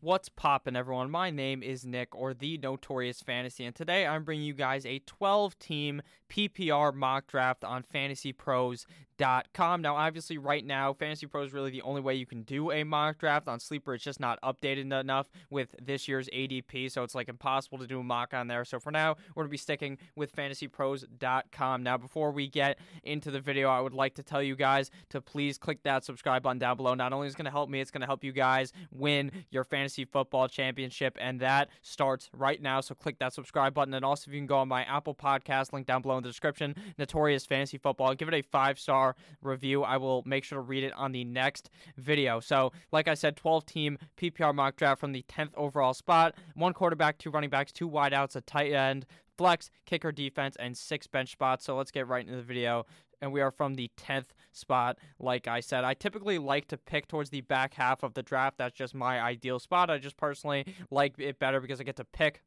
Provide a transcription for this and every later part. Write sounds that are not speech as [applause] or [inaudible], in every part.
What's poppin', everyone? My name is Nick, or the Notorious Fantasy, and today I'm bringing you guys a 12 team PPR mock draft on fantasypros.com. Now, obviously, right now, Fantasy Pro is really the only way you can do a mock draft. On Sleeper, it's just not updated enough with this year's ADP, so it's like impossible to do a mock on there. So for now, we're going to be sticking with fantasypros.com. Now, before we get into the video, I would like to tell you guys to please click that subscribe button down below. Not only is it going to help me, it's going to help you guys win your fantasy football championship, and that starts right now. So click that subscribe button, and also if you can go on my Apple Podcast link down below in the description, Notorious Fantasy Football. Give it a five star review. I will make sure to read it on the next video. So, like I said, 12 team PPR mock draft from the 10th overall spot. One quarterback, two running backs, two wideouts, a tight end, flex, kicker defense, and six bench spots. So let's get right into the video. And we are from the 10th spot, like I said. I typically like to pick towards the back half of the draft. That's just my ideal spot. I just personally like it better because I get to pick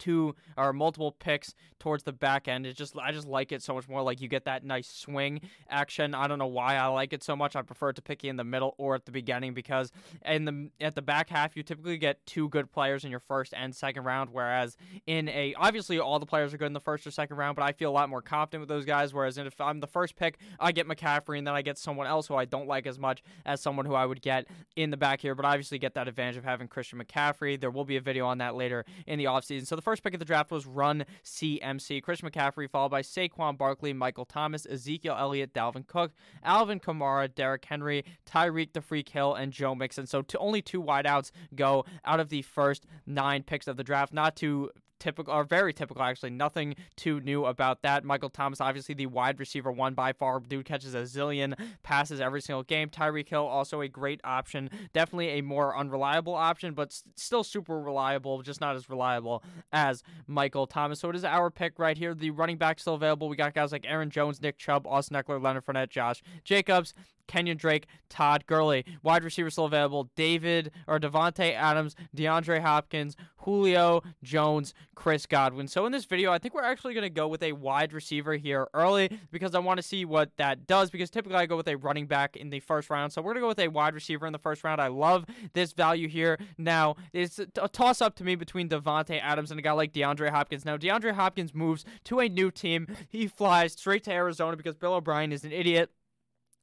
two or multiple picks towards the back end. It's just I just like it so much more. Like you get that nice swing action. I don't know why I like it so much. I prefer to pick you in the middle or at the beginning because in the at the back half you typically get two good players in your first and second round. Whereas in a obviously all the players are good in the first or second round, but I feel a lot more confident with those guys. Whereas if I'm the first pick, I get McCaffrey and then I get someone else who I don't like as much as someone who I would get in the back here. But obviously get that advantage of having Christian McCaffrey. There will be a video on that later in the offseason. So the first pick of the draft was run CMC. Chris McCaffrey, followed by Saquon Barkley, Michael Thomas, Ezekiel Elliott, Dalvin Cook, Alvin Kamara, Derrick Henry, Tyreek the Freak Hill, and Joe Mixon. So to only two wideouts go out of the first nine picks of the draft. Not too typical or very typical actually. Nothing too new about that. Michael Thomas, obviously the wide receiver one by far. Dude catches a zillion passes every single game. Tyreek Hill also a great option. Definitely a more unreliable option, but still super reliable, just not as reliable as Michael Thomas. So it is our pick right here. The running back still available. We got guys like Aaron Jones, Nick Chubb, Austin Ekeler, Leonard Fournette, Josh Jacobs. Kenyan Drake, Todd Gurley. Wide receiver still available. David or Davante Adams, DeAndre Hopkins, Julio Jones, Chris Godwin. So in this video, I think we're actually going to go with a wide receiver here early because I want to see what that does because typically I go with a running back in the first round. So we're going to go with a wide receiver in the first round. I love this value here. Now, it's a toss up to me between Davante Adams and a guy like DeAndre Hopkins. Now, DeAndre Hopkins moves to a new team. He flies straight to Arizona because Bill O'Brien is an idiot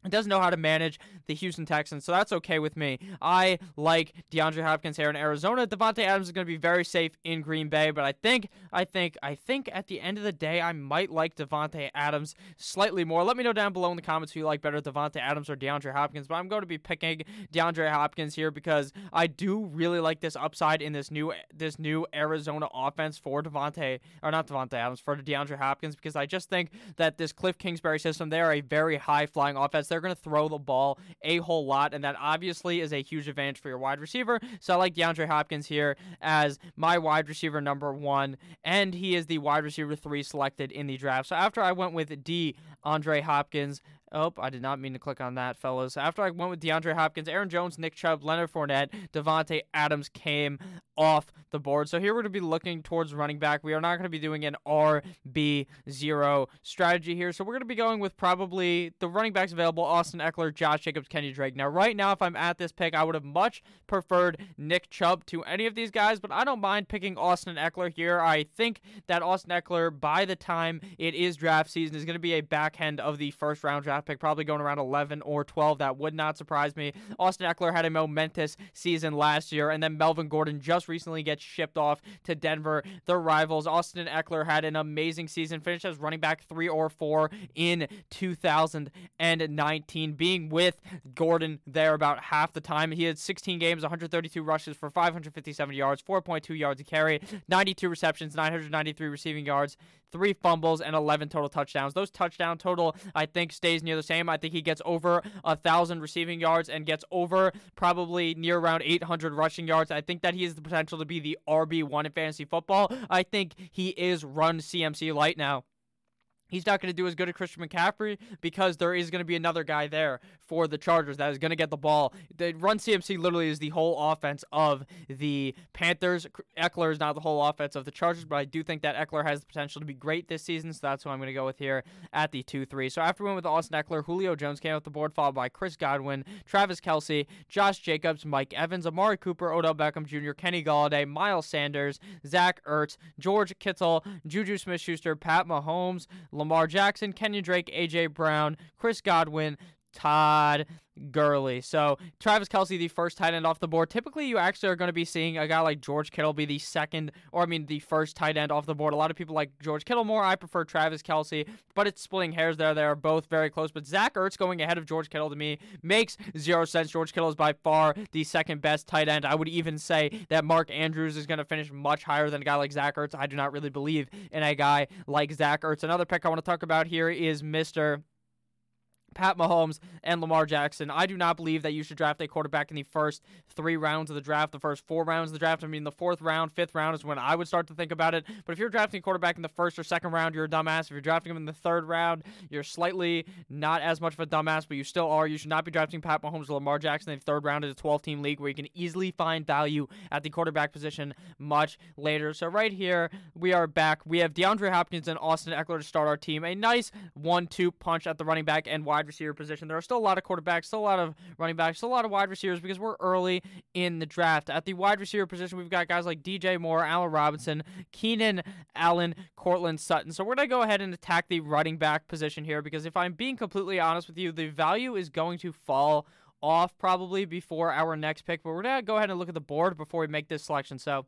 doesn't know how to manage the Houston Texans, so that's okay with me. I like DeAndre Hopkins here in Arizona. Davante Adams is going to be very safe in Green Bay, but I think, I think, I think at the end of the day, I might like Davante Adams slightly more. Let me know down below in the comments who you like better, Davante Adams or DeAndre Hopkins. But I'm going to be picking DeAndre Hopkins here because I do really like this upside in this new this new Arizona offense for Davante or not Davante Adams for DeAndre Hopkins because I just think that this Cliff Kingsbury system, they are a very high flying offense. They're they're going to throw the ball a whole lot, and that obviously is a huge advantage for your wide receiver. So I like DeAndre Hopkins here as my wide receiver number one, and he is the wide receiver three selected in the draft. So after I went with D. Andre Hopkins, Oh, I did not mean to click on that, fellas. After I went with DeAndre Hopkins, Aaron Jones, Nick Chubb, Leonard Fournette, Davante Adams came off the board. So here we're going to be looking towards running back. We are not going to be doing an RB0 strategy here. So we're going to be going with probably the running backs available Austin Ekeler, Josh Jacobs, Kenny Drake. Now, right now, if I'm at this pick, I would have much preferred Nick Chubb to any of these guys, but I don't mind picking Austin Ekeler here. I think that Austin Ekeler, by the time it is draft season, is going to be a back end of the first round draft pick, probably going around 11 or 12. That would not surprise me. Austin Ekeler had a momentous season last year, and then Melvin Gordon just recently gets shipped off to Denver, the rivals. Austin Ekeler had an amazing season, finished as running back three or four in 2019, being with Gordon there about half the time. He had 16 games, 132 rushes for 557 yards, 4.2 yards a carry, 92 receptions, 993 receiving yards, three fumbles, and 11 total touchdowns. Those touchdown total, I think, stays near the same. I think he gets over a thousand receiving yards and gets over probably near around 800 rushing yards. I think that he has the potential to be the RB1 in fantasy football. I think he is run CMC light now. He's not going to do as good as Christian McCaffrey because there is going to be another guy there for the Chargers that is going to get the ball. The run CMC literally is the whole offense of the Panthers. Ekeler is not the whole offense of the Chargers, but I do think that Ekeler has the potential to be great this season, so that's who I'm going to go with here at the 2 3. So after we went with Austin Ekeler, Julio Jones came off the board, followed by Chris Godwin, Travis Kelce, Josh Jacobs, Mike Evans, Amari Cooper, Odell Beckham Jr., Kenny Golladay, Miles Sanders, Zach Ertz, George Kittle, Juju Smith Schuster, Pat Mahomes, Lamar Jackson, Kenyan Drake, A.J. Brown, Chris Godwin, Todd Gurley. So Travis Kelce, the first tight end off the board. Typically, you actually are going to be seeing a guy like George Kittle be the second, or I mean, the first tight end off the board. A lot of people like George Kittle more. I prefer Travis Kelce, but it's splitting hairs there. They are both very close. But Zach Ertz going ahead of George Kittle to me makes zero sense. George Kittle is by far the second best tight end. I would even say that Mark Andrews is going to finish much higher than a guy like Zach Ertz. I do not really believe in a guy like Zach Ertz. Another pick I want to talk about here is Mr. Pat Mahomes and Lamar Jackson. I do not believe that you should draft a quarterback in the first three rounds of the draft, the first four rounds of the draft. I mean, the fourth round, fifth round is when I would start to think about it. But if you're drafting a quarterback in the first or second round, you're a dumbass. If you're drafting him in the third round, you're slightly not as much of a dumbass, but you still are. You should not be drafting Pat Mahomes or Lamar Jackson in the third round of a 12 team league where you can easily find value at the quarterback position much later. So, right here, we are back. We have DeAndre Hopkins and Austin Ekeler to start our team. A nice one two punch at the running back and wide receiver position. There are still a lot of quarterbacks, still a lot of running backs, still a lot of wide receivers because we're early in the draft. At the wide receiver position, we've got guys like DJ Moore, Allen Robinson, Keenan Allen, Courtland Sutton. So we're going to go ahead and attack the running back position here because if I'm being completely honest with you, the value is going to fall off probably before our next pick. But we're going to go ahead and look at the board before we make this selection. So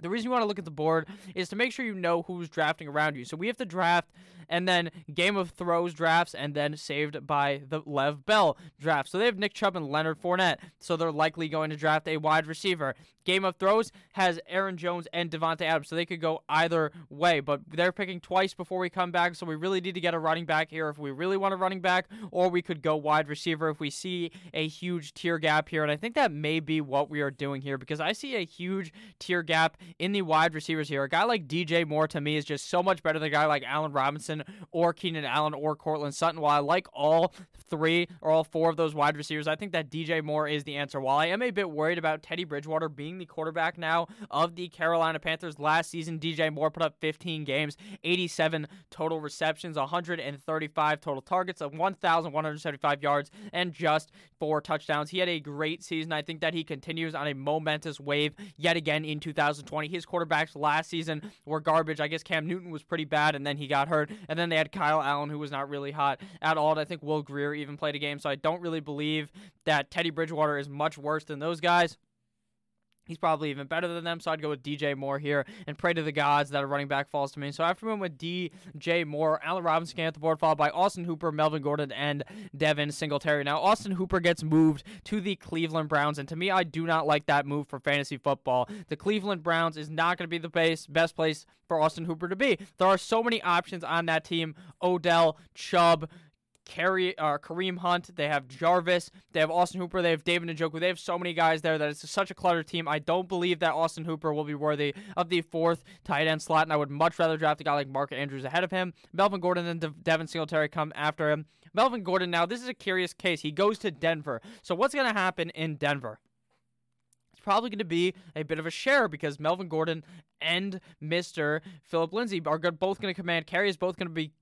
the reason you want to look at the board is to make sure you know who's drafting around you. So we have to draft and then Game of Throws drafts and then saved by the Lev Bell draft. So they have Nick Chubb and Leonard Fournette. So they're likely going to draft a wide receiver. Game of Throws has Aaron Jones and Davante Adams, so they could go either way. But they're picking twice before we come back, so we really need to get a running back here if we really want a running back, or we could go wide receiver if we see a huge tier gap here. And I think that may be what we are doing here because I see a huge tier gap in the wide receivers here. A guy like DJ Moore to me is just so much better than a guy like Allen Robinson or Keenan Allen or Courtland Sutton. While I like all three or all four of those wide receivers, I think that DJ Moore is the answer. While I am a bit worried about Teddy Bridgewater being the quarterback now of the Carolina Panthers. Last season, DJ Moore put up 15 games, 87 total receptions, 135 total targets, of 1,175 yards, and just four touchdowns. He had a great season. I think that he continues on a momentous wave yet again in 2020. His quarterbacks last season were garbage. I guess Cam Newton was pretty bad, and then he got hurt. And then they had Kyle Allen, who was not really hot at all. And I think Will Grier even played a game, so I don't really believe that Teddy Bridgewater is much worse than those guys. He's probably even better than them, so I'd go with DJ Moore here and pray to the gods that a running back falls to me. So after we went with DJ Moore, Allen Robinson came at the board, followed by Austin Hooper, Melvin Gordon, and Devin Singletary. Now, Austin Hooper gets moved to the Cleveland Browns, and to me, I do not like that move for fantasy football. The Cleveland Browns is not going to be the base, best place for Austin Hooper to be. There are so many options on that team Odell, Chubb, Carry, uh, Kareem Hunt, they have Jarvis, they have Austin Hooper, they have David Njoku. They have so many guys there that it's such a cluttered team. I don't believe that Austin Hooper will be worthy of the fourth tight end slot, and I would much rather draft a guy like Mark Andrews ahead of him. Melvin Gordon and De- Devin Singletary come after him. Melvin Gordon, now, this is a curious case. He goes to Denver. So, what's going to happen in Denver? It's probably going to be a bit of a share because Melvin Gordon and Mr. Phillip Lindsay are both going to command carries, both going to be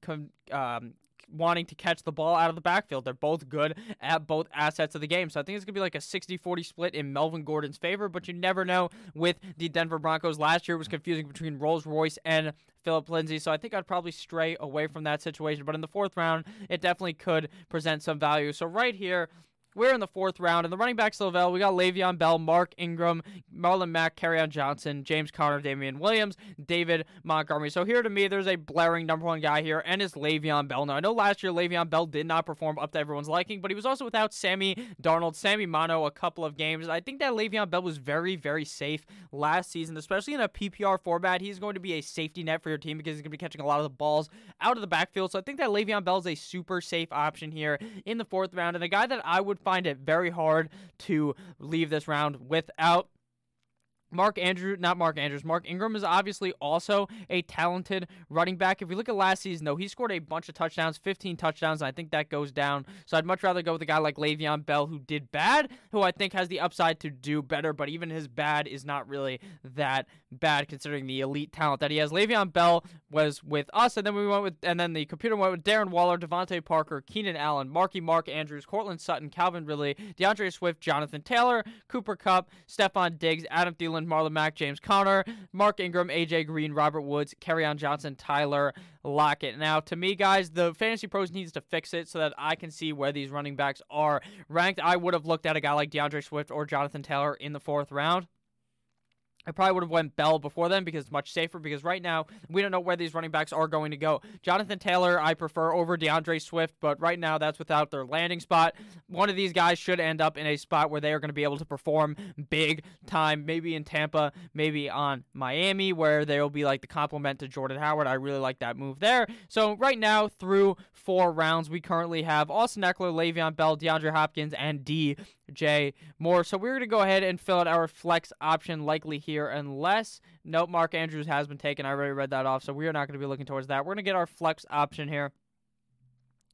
um, wanting to catch the ball out of the backfield. They're both good at both assets of the game. So I think it's going to be like a 60 40 split in Melvin Gordon's favor, but you never know with the Denver Broncos. Last year was confusing between Rolls Royce and Phillip Lindsay. So I think I'd probably stray away from that situation. But in the fourth round, it definitely could present some value. So right here, we're in the fourth round. And the running backs Lavelle, we got Le'Veon Bell, Mark Ingram, Marlon Mack, Kerryon Johnson, James Conner, Damien Williams, David Montgomery. So here to me, there's a blaring number one guy here, and it's Le'Veon Bell. Now, I know last year Le'Veon Bell did not perform up to everyone's liking, but he was also without Sammy Darnold, Sammy Mono a couple of games. I think that Le'Veon Bell was very, very safe last season, especially in a PPR format. He's going to be a safety net for your team because he's going to be catching a lot of the balls out of the backfield. So I think that Le'Veon Bell is a super safe option here in the fourth round, and a guy that I would find it very hard to leave this round without Mark Andrews, not Mark Andrews, Mark Ingram is obviously also a talented running back. If we look at last season, though, he scored a bunch of touchdowns, 15 touchdowns. I think that goes down. So I'd much rather go with a guy like Le'Veon Bell, who did bad, who I think has the upside to do better, but even his bad is not really that bad considering the elite talent that he has. Le'Veon Bell was with us, and then we went with, and then the computer went with Darren Waller, DeVante Parker, Keenan Allen, Marky Mark Andrews, Courtland Sutton, Calvin Ridley, D'Andre Swift, Jonathan Taylor, Cooper Kupp, Stefon Diggs, Adam Thielen, Marlon Mack, James Conner, Mark Ingram, AJ Green, Robert Woods, Kerryon Johnson, Tyler Lockett. Now, to me, guys, the Fantasy Pros needs to fix it so that I can see where these running backs are ranked. I would have looked at a guy like D'Andre Swift or Jonathan Taylor in the fourth round. I probably would have went Bell before then because it's much safer. Because right now we don't know where these running backs are going to go. Jonathan Taylor I prefer over D'Andre Swift, but right now that's without their landing spot. One of these guys should end up in a spot where they are going to be able to perform big time. Maybe in Tampa, maybe on Miami, where they will be like the complement to Jordan Howard. I really like that move there. So right now through four rounds, we currently have Austin Ekeler, Le'Veon Bell, DeAndre Hopkins, and D. J. Moore. So we're going to go ahead and fill out our flex option likely here, unless, nope, Mark Andrews has been taken. I already read that off, so we are not going to be looking towards that. We're going to get our flex option here.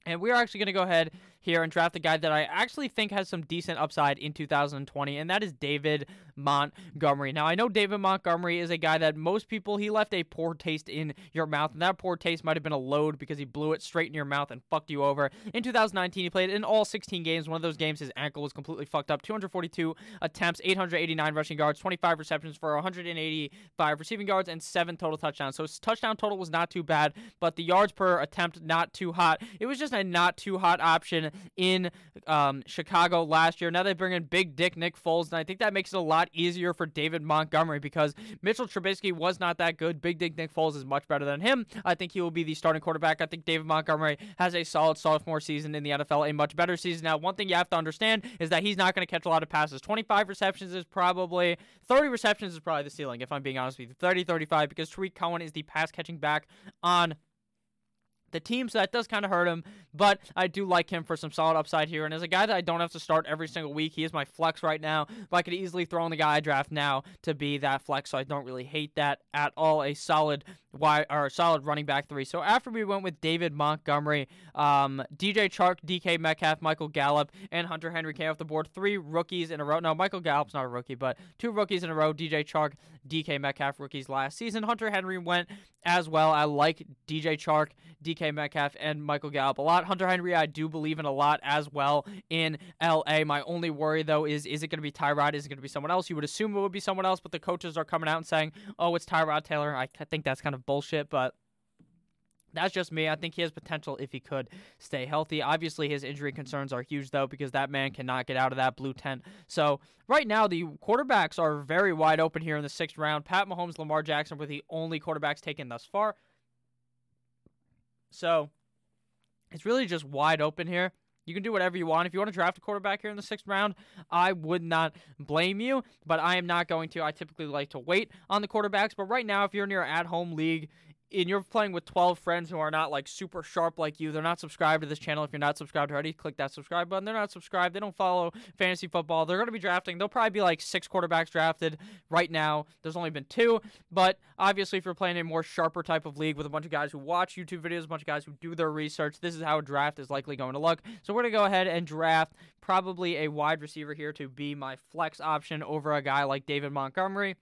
And we're actually going to go ahead here and draft a guy that I actually think has some decent upside in 2020, and that is David Montgomery. Now, I know David Montgomery is a guy that most people, he left a poor taste in your mouth, and that poor taste might have been a load because he blew it straight in your mouth and fucked you over. In 2019, he played in all 16 games. One of those games, his ankle was completely fucked up. 242 attempts, 889 rushing yards, 25 receptions for 185 receiving yards, and seven total touchdowns. So his touchdown total was not too bad, but the yards per attempt not too hot. It was just a not too hot option in um, Chicago last year. Now they bring in Big Dick Nick Foles, and I think that makes it a lot easier for David Montgomery because Mitchell Trubisky was not that good. Big Dick Nick Foles is much better than him. I think he will be the starting quarterback. I think David Montgomery has a solid sophomore season in the NFL, a much better season. Now, one thing you have to understand is that he's not going to catch a lot of passes. 25 receptions is probably 30 receptions is probably the ceiling, if I'm being honest with you. 30, 35, because Tarik Cohen is the pass catching back on the team, so that does kind of hurt him. But I do like him for some solid upside here. And as a guy that I don't have to start every single week, he is my flex right now. But I could easily throw in the guy I draft now to be that flex, so I don't really hate that at all. A solid wide or a solid running back three. So after we went with David Montgomery, um, DJ Chark, DK Metcalf, Michael Gallup, and Hunter Henry came off the board. Three rookies in a row. No, Michael Gallup's not a rookie, but two rookies in a row. DJ Chark, DK Metcalf, rookies last season. Hunter Henry went as well. I like DJ Chark, DK Metcalf, and Michael Gallup a lot. Hunter Henry, I do believe in a lot as well in LA. My only worry though is is it going to be Tyrod? Is it going to be someone else? You would assume it would be someone else, but the coaches are coming out and saying, "Oh, it's Tyrod Taylor." I think that's kind of bullshit, but that's just me. I think he has potential if he could stay healthy. Obviously, his injury concerns are huge, though, because that man cannot get out of that blue tent. So, right now, the quarterbacks are very wide open here in the sixth round. Pat Mahomes, Lamar Jackson were the only quarterbacks taken thus far. So, it's really just wide open here. You can do whatever you want. If you want to draft a quarterback here in the sixth round, I would not blame you, but I am not going to. I typically like to wait on the quarterbacks. But right now, if you're in your at home league, and you're playing with 12 friends who are not like super sharp like you, they're not subscribed to this channel. If you're not subscribed already, click that subscribe button. They're not subscribed. They don't follow fantasy football. They're going to be drafting. There'll probably be like six quarterbacks drafted right now. There's only been two, but obviously, if you're playing a more sharper type of league with a bunch of guys who watch YouTube videos, a bunch of guys who do their research, this is how a draft is likely going to look. So we're going to go ahead and draft probably a wide receiver here to be my flex option over a guy like David Montgomery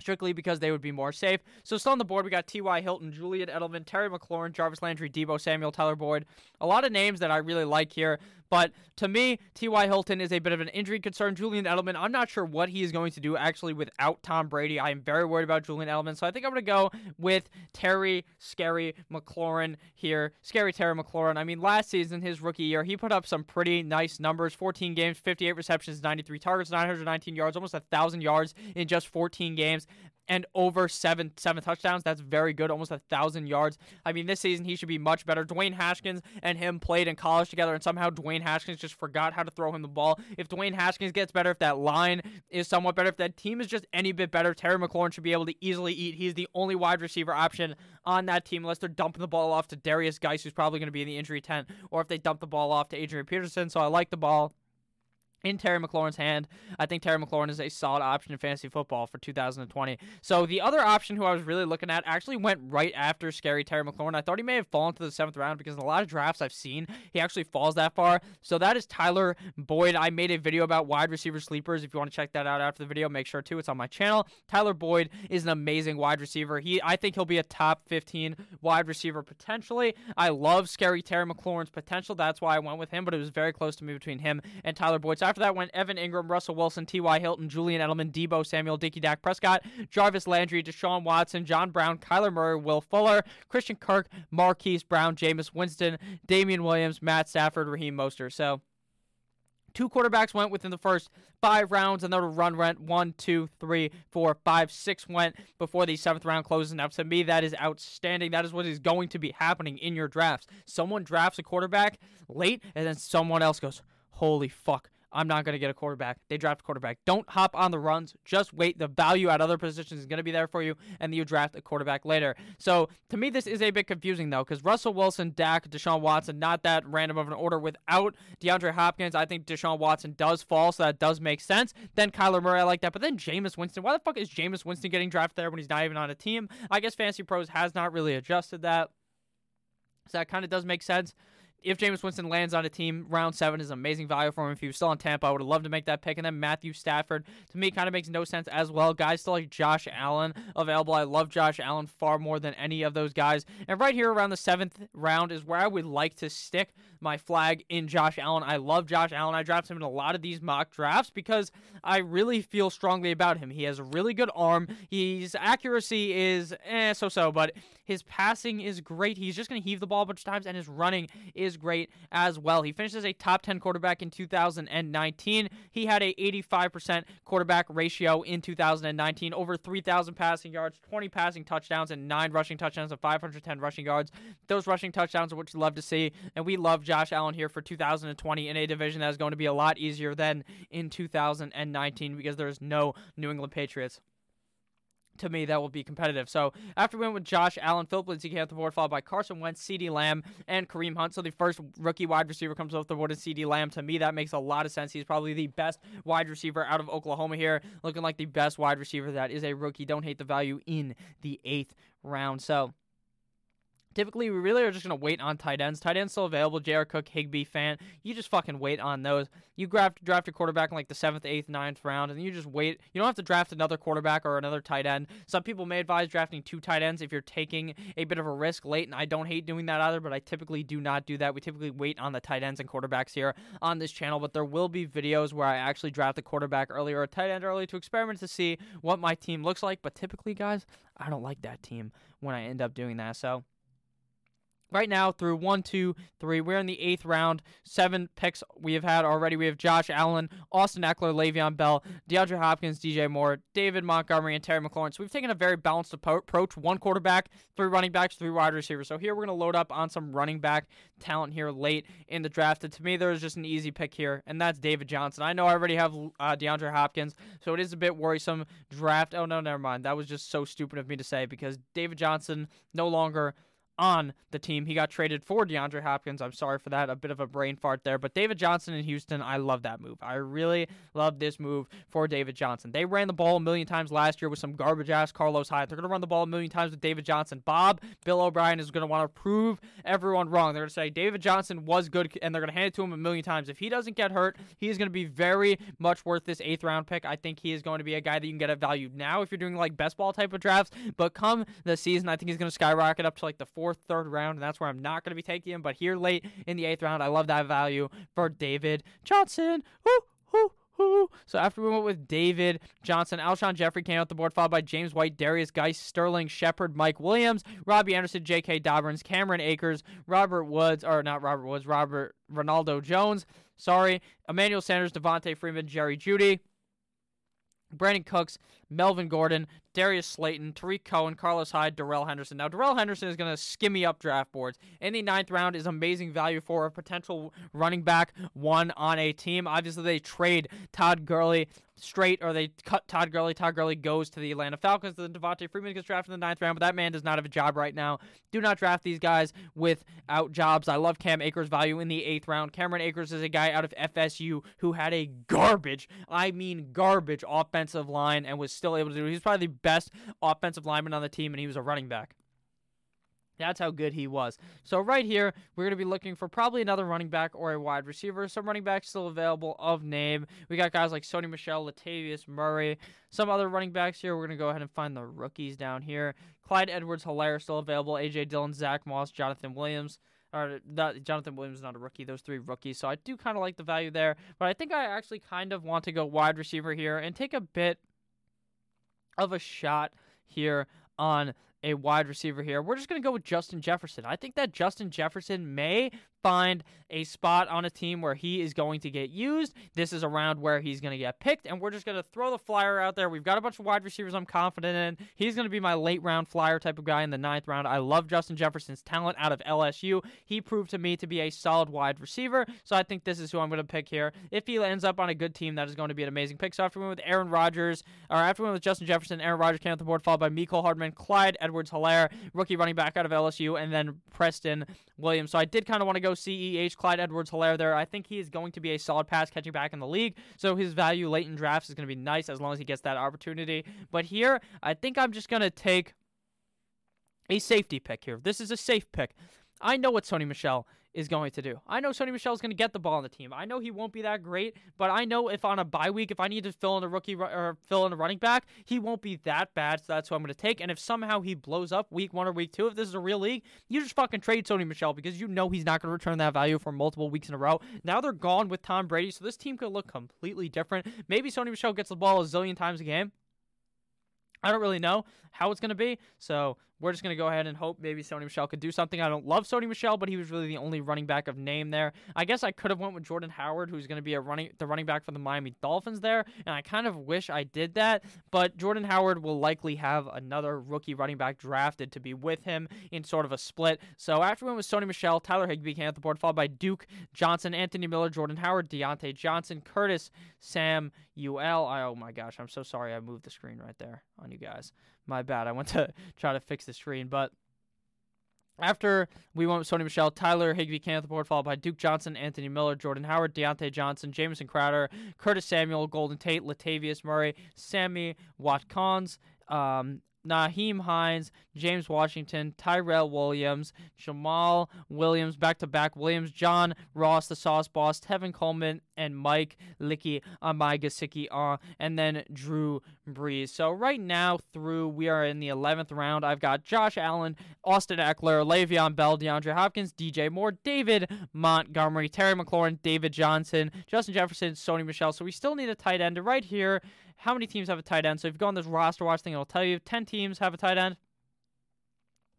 strictly because they would be more safe. So still on the board, we got T.Y. Hilton, Julian Edelman, Terry McLaurin, Jarvis Landry, Deebo Samuel, Tyler Boyd. A lot of names that I really like here. But to me, T.Y. Hilton is a bit of an injury concern. Julian Edelman, I'm not sure what he is going to do actually without Tom Brady. I am very worried about Julian Edelman. So I think I'm going to go with Terry Scary McLaurin here. Scary Terry McLaurin. I mean, last season, his rookie year, he put up some pretty nice numbers 14 games, 58 receptions, 93 targets, 919 yards, almost 1,000 yards in just 14 games and over seven seven touchdowns. That's very good, almost a thousand yards. I mean, this season he should be much better. Dwayne Haskins and him played in college together, and somehow Dwayne Haskins just forgot how to throw him the ball. If Dwayne Haskins gets better, if that line is somewhat better, if that team is just any bit better, Terry McLaurin should be able to easily eat. He's the only wide receiver option on that team, unless they're dumping the ball off to Darius Guice, who's probably going to be in the injury tent, or if they dump the ball off to Adrian Peterson. So I like the ball in Terry McLaurin's hand. I think Terry McLaurin is a solid option in fantasy football for 2020. So the other option who I was really looking at actually went right after scary Terry McLaurin. I thought he may have fallen to the seventh round because in a lot of drafts I've seen, he actually falls that far. So that is Tyler Boyd. I made a video about wide receiver sleepers. If you want to check that out after the video, make sure to. It's on my channel. Tyler Boyd is an amazing wide receiver. He, I think he'll be a top 15 wide receiver potentially. I love scary Terry McLaurin's potential. That's why I went with him, but it was very close to me between him and Tyler Boyd. So after that went Evan Engram, Russell Wilson, T.Y. Hilton, Julian Edelman, Deebo Samuel, Dickie Dak Prescott, Jarvis Landry, Deshaun Watson, John Brown, Kyler Murray, Will Fuller, Christian Kirk, Marquise Brown, Jameis Winston, Damien Williams, Matt Stafford, Raheem Mostert. So Two quarterbacks went within the first five rounds, and then run went one, two, three, four, five, six went before the seventh round closes. Now, to me, that is outstanding. That is what is going to be happening in your drafts. Someone drafts a quarterback late, and then someone else goes, Holy fuck, I'm not going to get a quarterback. They draft a quarterback. Don't hop on the runs. Just wait. The value at other positions is going to be there for you, and you draft a quarterback later. So to me, this is a bit confusing though, because Russell Wilson, Dak, Deshaun Watson, not that random of an order. Without DeAndre Hopkins, I think Deshaun Watson does fall, so that does make sense. Then Kyler Murray, I like that. But then Jameis Winston. Why the fuck is Jameis Winston getting drafted there when he's not even on a team? I guess Fantasy Pros has not really adjusted that. So that kind of does make sense if Jameis Winston lands on a team, round seven is amazing value for him. If he was still in Tampa, I would loved to make that pick. And then Matthew Stafford, to me, kind of makes no sense as well. Guys still like Josh Allen available. I love Josh Allen far more than any of those guys. And right here around the seventh round is where I would like to stick my flag in Josh Allen. I love Josh Allen. I drafted him in a lot of these mock drafts because I really feel strongly about him. He has a really good arm. His accuracy is eh so so, but his passing is great. He's just going to heave the ball a bunch of times, and his running is great as well. He finishes a top 10 quarterback in 2019. He had a 85% quarterback ratio in 2019, over 3,000 passing yards, 20 passing touchdowns, and nine rushing touchdowns, and 510 rushing yards. Those rushing touchdowns are what you love to see, and we love Josh Allen here for 2020 in a division that is going to be a lot easier than in 2019 because there's no New England Patriots to me that will be competitive. So after we went with Josh Allen, Phillip Lindsay came off the board, followed by Carson Wentz, CeeDee Lamb, and Kareem Hunt. So the first rookie wide receiver comes off the board is CeeDee Lamb. To me, that makes a lot of sense. He's probably the best wide receiver out of Oklahoma here, looking like the best wide receiver that is a rookie. Don't hate the value in the eighth round. So Typically, we really are just going to wait on tight ends. Tight ends still available. J.R. Cook, Higbee, fan. You just fucking wait on those. You draft, draft a quarterback in like the seventh, eighth, ninth round, and you just wait. You don't have to draft another quarterback or another tight end. Some people may advise drafting two tight ends if you're taking a bit of a risk late, and I don't hate doing that either, but I typically do not do that. We typically wait on the tight ends and quarterbacks here on this channel, but there will be videos where I actually draft a quarterback early or a tight end early to experiment to see what my team looks like. But typically, guys, I don't like that team when I end up doing that. So, right now through one, two, three. We're in the eighth round. Seven picks we have had already. We have Josh Allen, Austin Ekeler, Le'Veon Bell, DeAndre Hopkins, DJ Moore, David Montgomery, and Terry McLaurin. So we've taken a very balanced approach. One quarterback, three running backs, three wide receivers. So here we're going to load up on some running back talent here late in the draft. And to me, there's just an easy pick here, and that's David Johnson. I know I already have uh, DeAndre Hopkins, so it is a bit worrisome draft. Oh, no, never mind. That was just so stupid of me to say because David Johnson no longer – on the team. He got traded for DeAndre Hopkins. I'm sorry for that. A bit of a brain fart there. But David Johnson in Houston, I love that move. I really love this move for David Johnson. They ran the ball a million times last year with some garbage ass Carlos Hyde. They're going to run the ball a million times with David Johnson. Bob, Bill O'Brien is going to want to prove everyone wrong. They're going to say David Johnson was good, and they're going to hand it to him a million times. If he doesn't get hurt, he is going to be very much worth this eighth round pick. I think he is going to be a guy that you can get at value now if you're doing like best ball type of drafts. But come the season, I think he's going to skyrocket up to like the fourth, third round, and that's where I'm not going to be taking him. But here late in the eighth round, I love that value for David Johnson. Woo, woo. So after we went with David Johnson, Alshon Jeffery came out the board, followed by James White, Darius Guice, Sterling Shepard, Mike Williams, Robby Anderson, J.K. Dobbins, Cameron Akers, Robert Woods, or not Robert Woods, Robert Ronaldo Jones. Sorry, Emmanuel Sanders, Devonta Freeman, Jerry Jeudy. Brandin Cooks, Melvin Gordon, Darius Slayton, Tarik Cohen, Carlos Hyde, Darrell Henderson. Now, Darrell Henderson is going to skimmy up draft boards. In the ninth round is amazing value for a potential running back one on a team. Obviously, they trade Todd Gurley straight, or they cut Todd Gurley. Todd Gurley goes to the Atlanta Falcons. Then Devonta Freeman gets drafted in the ninth round, but that man does not have a job right now. Do not draft these guys without jobs. I love Cam Akers' value in the eighth round. Cameron Akers is a guy out of FSU who had a garbage, I mean garbage, offensive line and was still able to do. He's probably the best offensive lineman on the team, and he was a running back. That's how good he was. So right here, we're going to be looking for probably another running back or a wide receiver. Some running backs still available of name. We got guys like Sony Michel, Latavius Murray. Some other running backs here. We're going to go ahead and find the rookies down here. Clyde Edwards-Helaire still available. A.J. Dillon, Zach Moss, Jonathan Williams. Or not, Jonathan Williams is not a rookie. Those three rookies. So I do kind of like the value there. But I think I actually kind of want to go wide receiver here and take a bit of a shot here on a wide receiver here. We're just going to go with Justin Jefferson. I think that Justin Jefferson may find a spot on a team where he is going to get used. This is a round where he's going to get picked, and we're just going to throw the flyer out there. We've got a bunch of wide receivers I'm confident in. He's going to be my late round flyer type of guy in the ninth round. I love Justin Jefferson's talent out of LSU. He proved to me to be a solid wide receiver, so I think this is who I'm going to pick here. If he ends up on a good team, that is going to be an amazing pick. So after we went with Aaron Rodgers, or after we went with Justin Jefferson, Aaron Rodgers came off the board, followed by Mecole Hardman, Clyde Edwards-Helaire, rookie running back out of LSU, and then Preston Williams. So I did kind of want to go CEH Clyde Edwards-Helaire there. I think he is going to be a solid pass catching back in the league. So his value late in drafts is going to be nice as long as he gets that opportunity. But here, I think I'm just going to take a safety pick here. This is a safe pick. I know what Sony Michel is going to do. I know Sony Michel is going to get the ball on the team. I know he won't be that great, but I know if on a bye week, if I need to fill in a rookie or fill in a running back, he won't be that bad. So that's who I'm going to take. And if somehow he blows up week one or week two, if this is a real league, you just fucking trade Sony Michel because you know he's not going to return that value for multiple weeks in a row. Now they're gone with Tom Brady, so this team could look completely different. Maybe Sony Michel gets the ball a zillion times a game. I don't really know how it's going to be. So we're just going to go ahead and hope maybe Sony Michel could do something. I don't love Sony Michel, but he was really the only running back of name there. I guess I could have went with Jordan Howard, who's going to be a running the running back for the Miami Dolphins there, and I kind of wish I did that. But Jordan Howard will likely have another rookie running back drafted to be with him in sort of a split. So after we went with Sony Michel, Tyler Higbee came at the board, followed by Duke Johnson, Anthony Miller, Jordan Howard, Diontae Johnson, Curtis Sam UL. I, oh my gosh, I'm so sorry I moved the screen right there on you guys. My bad. I went to [laughs] try to fix the screen, but after we went with Sony Michel, Tyler Higbee came at the board, followed by Duke Johnson, Anthony Miller, Jordan Howard, Diontae Johnson, Jamison Crowder, Curtis Samuel, Golden Tate, Latavius Murray, Sammy Watkins, um, Nyheim Hines, James Washington, Tyrell Williams, Jamaal Williams, back to back Williams, John Ross, the Sauce Boss, Tevin Coleman, and Mike Licky Amaigasiki, uh, and then Drew Brees. So right now through we are in the 11th round. I've got Josh Allen, Austin Ekeler, Le'Veon Bell, DeAndre Hopkins, DJ Moore, David Montgomery, Terry McLaurin, David Johnson, Justin Jefferson, Sony Michel. So we still need a tight end. Right here, how many teams have a tight end? So if you go on this roster watch thing, it'll tell you 10 teams have a tight end.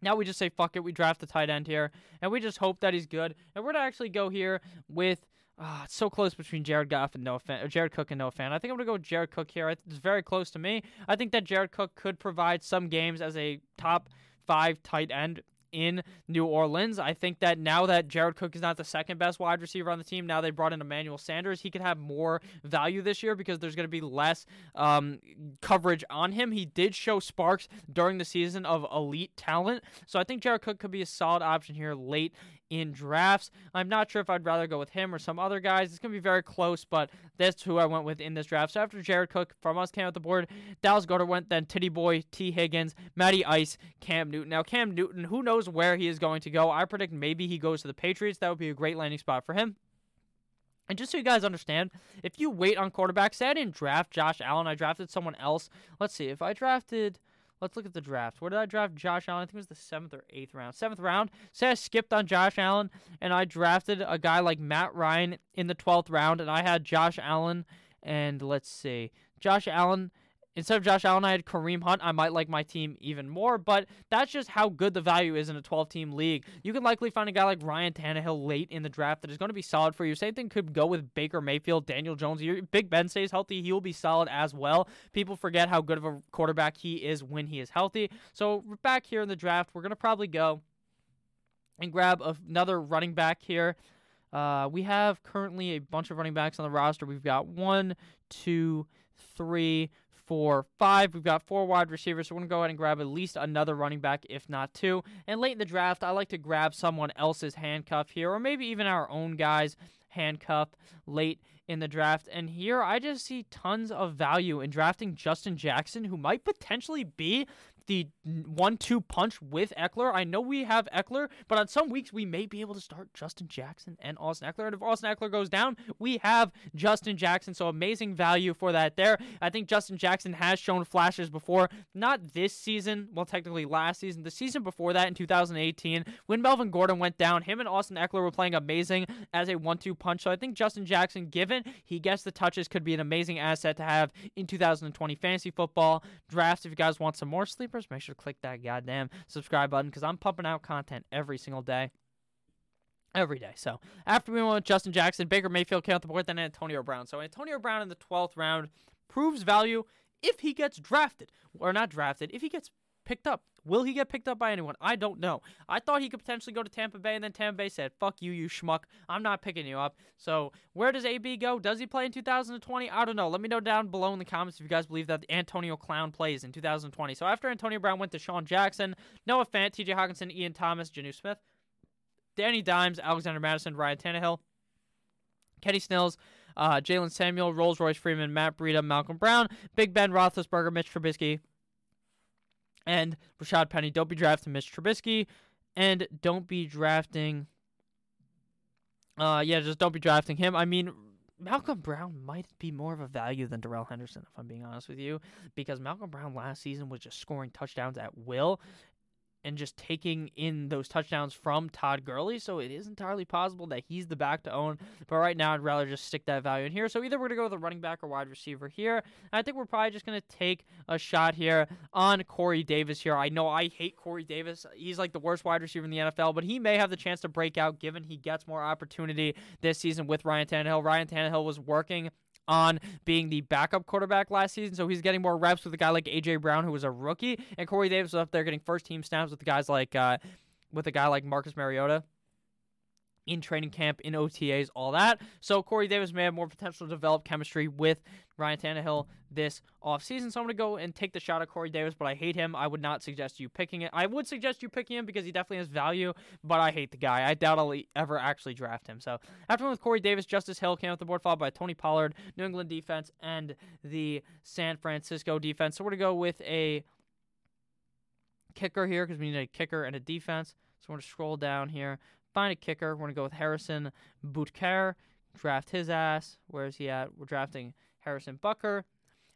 Now we just say fuck it, we draft the tight end here, and we just hope that he's good. And we're gonna actually go here with Ah, it's so close between Jared Goff and Noah Fant, or Jared Cook and Noah Fant. I think I'm gonna go with Jared Cook here. It's very close to me. I think that Jared Cook could provide some games as a top five tight end in New Orleans. I think that now that Jared Cook is not the second best wide receiver on the team, now they brought in Emmanuel Sanders, he could have more value this year because there's going to be less um, coverage on him. He did show sparks during the season of elite talent. So I think Jared Cook could be a solid option here late in drafts. I'm not sure if I'd rather go with him or some other guys. It's going to be very close, but that's who I went with in this draft. So after Jared Cook from us came out the board, Dallas Goedert went, then Titty Boy, T. Higgins, Matty Ice, Cam Newton. Now, Cam Newton, who knows where he is going to go? I predict maybe he goes to the Patriots. That would be a great landing spot for him. And just so you guys understand, if you wait on quarterbacks, say I didn't draft Josh Allen, I drafted someone else. Let's see, if I drafted Let's look at the draft. Where did I draft Josh Allen? I think it was the seventh or eighth round. Seventh round. Say I skipped on Josh Allen and I drafted a guy like Matt Ryan in the twelfth round, and I had Josh Allen and let's see, Josh Allen instead of Josh Allen, I had Kareem Hunt. I might like my team even more, but that's just how good the value is in a 12 team league. You can likely find a guy like Ryan Tannehill late in the draft that is going to be solid for you. Same thing could go with Baker Mayfield, Daniel Jones. Your Big Ben stays healthy, he will be solid as well. People forget how good of a quarterback he is when he is healthy. So, back here in the draft, we're going to probably go and grab another running back here. Uh, we have currently a bunch of running backs on the roster. We've got one, two, three, four, five. We've got four wide receivers, so we're going to go ahead and grab at least another running back, if not two. And late in the draft, I like to grab someone else's handcuff here, or maybe even our own guys' handcuff late in the draft. And here I just see tons of value in drafting Justin Jackson, who might potentially be the one-two punch with Ekeler. I know we have Ekeler, but on some weeks we may be able to start Justin Jackson and Austin Ekeler. And if Austin Ekeler goes down, we have Justin Jackson. So amazing value for that there. I think Justin Jackson has shown flashes before, not this season, well technically last season, the season before that in 2018 when Melvin Gordon went down. Him and Austin Ekeler were playing amazing as a one-two punch. So I think Justin Jackson, given he gets the touches, could be an amazing asset to have in 2020 fantasy football drafts. If you guys want some more sleepers make sure to click that goddamn subscribe button because I'm pumping out content every single day. Every day. So after we went with Justin Jackson, Baker Mayfield came off the board, then Antonio Brown. So Antonio Brown in the 12th round proves value if he gets drafted. Or not drafted, if he gets picked up. Will he get picked up by anyone? I don't know. I thought he could potentially go to Tampa Bay, and then Tampa Bay said, fuck you, you schmuck. I'm not picking you up. So, where does AB go? Does he play in 2020? I don't know. Let me know down below in the comments if you guys believe that Antonio Clown plays in 2020. So, after Antonio Brown went to Sean Jackson, Noah Fant, TJ Hockenson, Ian Thomas, Jonnu Smith, Danny Dimes, Alexander Mattison, Ryan Tannehill, Kenny Stills, uh, Jaylen Samuel, Rolls Royce Freeman, Matt Breida, Malcolm Brown, Big Ben Roethlisberger, Mitch Trubisky, and Rashaad Penny. Don't be drafting Mitch Trubisky, and don't be drafting. Uh, yeah, just don't be drafting him. I mean, Malcolm Brown might be more of a value than Darrell Henderson, if I'm being honest with you, because Malcolm Brown last season was just scoring touchdowns at will, and just taking in those touchdowns from Todd Gurley. So it is entirely possible that he's the back to own. But right now, I'd rather just stick that value in here. So either we're going to go with a running back or wide receiver here. I think we're probably just going to take a shot here on Corey Davis here. I know I hate Corey Davis. He's like the worst wide receiver in the NFL, but he may have the chance to break out given he gets more opportunity this season with Ryan Tannehill. Ryan Tannehill was working on being the backup quarterback last season, so he's getting more reps with a guy like AJ Brown, who was a rookie, and Corey Davis was up there getting first team snaps with guys like uh, with a guy like Marcus Mariota in training camp, in OTAs, all that. So Corey Davis may have more potential to develop chemistry with Ryan Tannehill this offseason. So I'm going to go and take the shot at Corey Davis, but I hate him. I would not suggest you picking it. I would suggest you picking him because he definitely has value, but I hate the guy. I doubt I'll ever actually draft him. So after one with Corey Davis, Justice Hill came off the board, followed by Tony Pollard, New England defense, and the San Francisco defense. So we're going to go with a kicker here because we need a kicker and a defense. So we're going to scroll down here find a kicker. We're going to go with Harrison Butker, draft his ass. Where is he at? We're drafting Harrison Butker.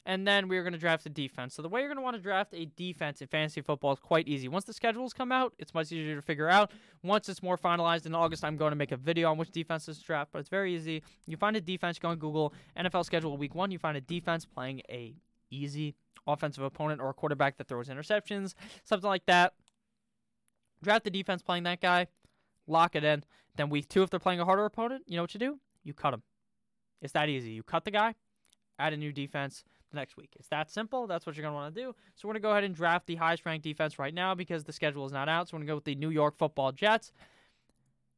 And then we're going to draft a defense. So the way you're going to want to draft a defense in fantasy football is quite easy. Once the schedules come out, it's much easier to figure out. Once it's more finalized in August, I'm going to make a video on which defenses to draft, but it's very easy. You find a defense, go on Google, NFL schedule week one, you find a defense playing a easy offensive opponent or a quarterback that throws interceptions, something like that. Draft the defense playing that guy lock it in. Then week two, if they're playing a harder opponent, you know what you do? You cut them. It's that easy. You cut the guy, add a new defense the next week. It's that simple. That's what you're going to want to do. So we're going to go ahead and draft the highest ranked defense right now because the schedule is not out. So we're going to go with the New York Football Jets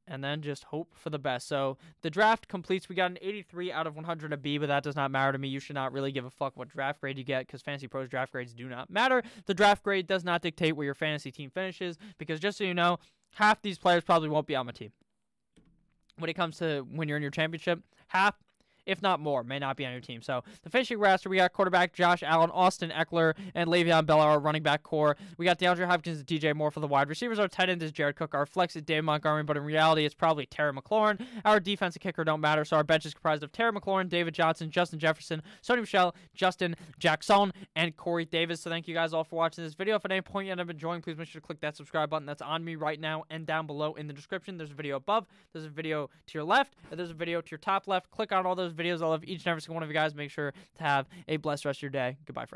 and then just hope for the best. So the draft completes. We got an 83 out of 100 a B, but that does not matter to me. You should not really give a fuck what draft grade you get because Fantasy Pros draft grades do not matter. The draft grade does not dictate where your fantasy team finishes because just so you know, half these players probably won't be on my team. When it comes to when you're in your championship, half if not more, may not be on your team. So the finishing roster, we got quarterback Josh Allen, Austin Ekeler, and Le'Veon Bell, our running back core. We got DeAndre Hopkins and DJ Moore for the wide receivers. Our tight end is Jared Cook. Our flex is Dave Montgomery, but in reality, it's probably Terry McLaurin. Our defensive kicker don't matter, so our bench is comprised of Terry McLaurin, David Johnson, Justin Jefferson, Sony Michel, Justin Jackson, and Corey Davis. So thank you guys all for watching this video. If at any point you end up enjoying, please make sure to click that subscribe button that's on me right now and down below in the description. There's a video above, there's a video to your left, and there's a video to your top left. Click on all those videos. I'll have each and every single one of you guys. Make sure to have a blessed rest of your day. Goodbye, friends.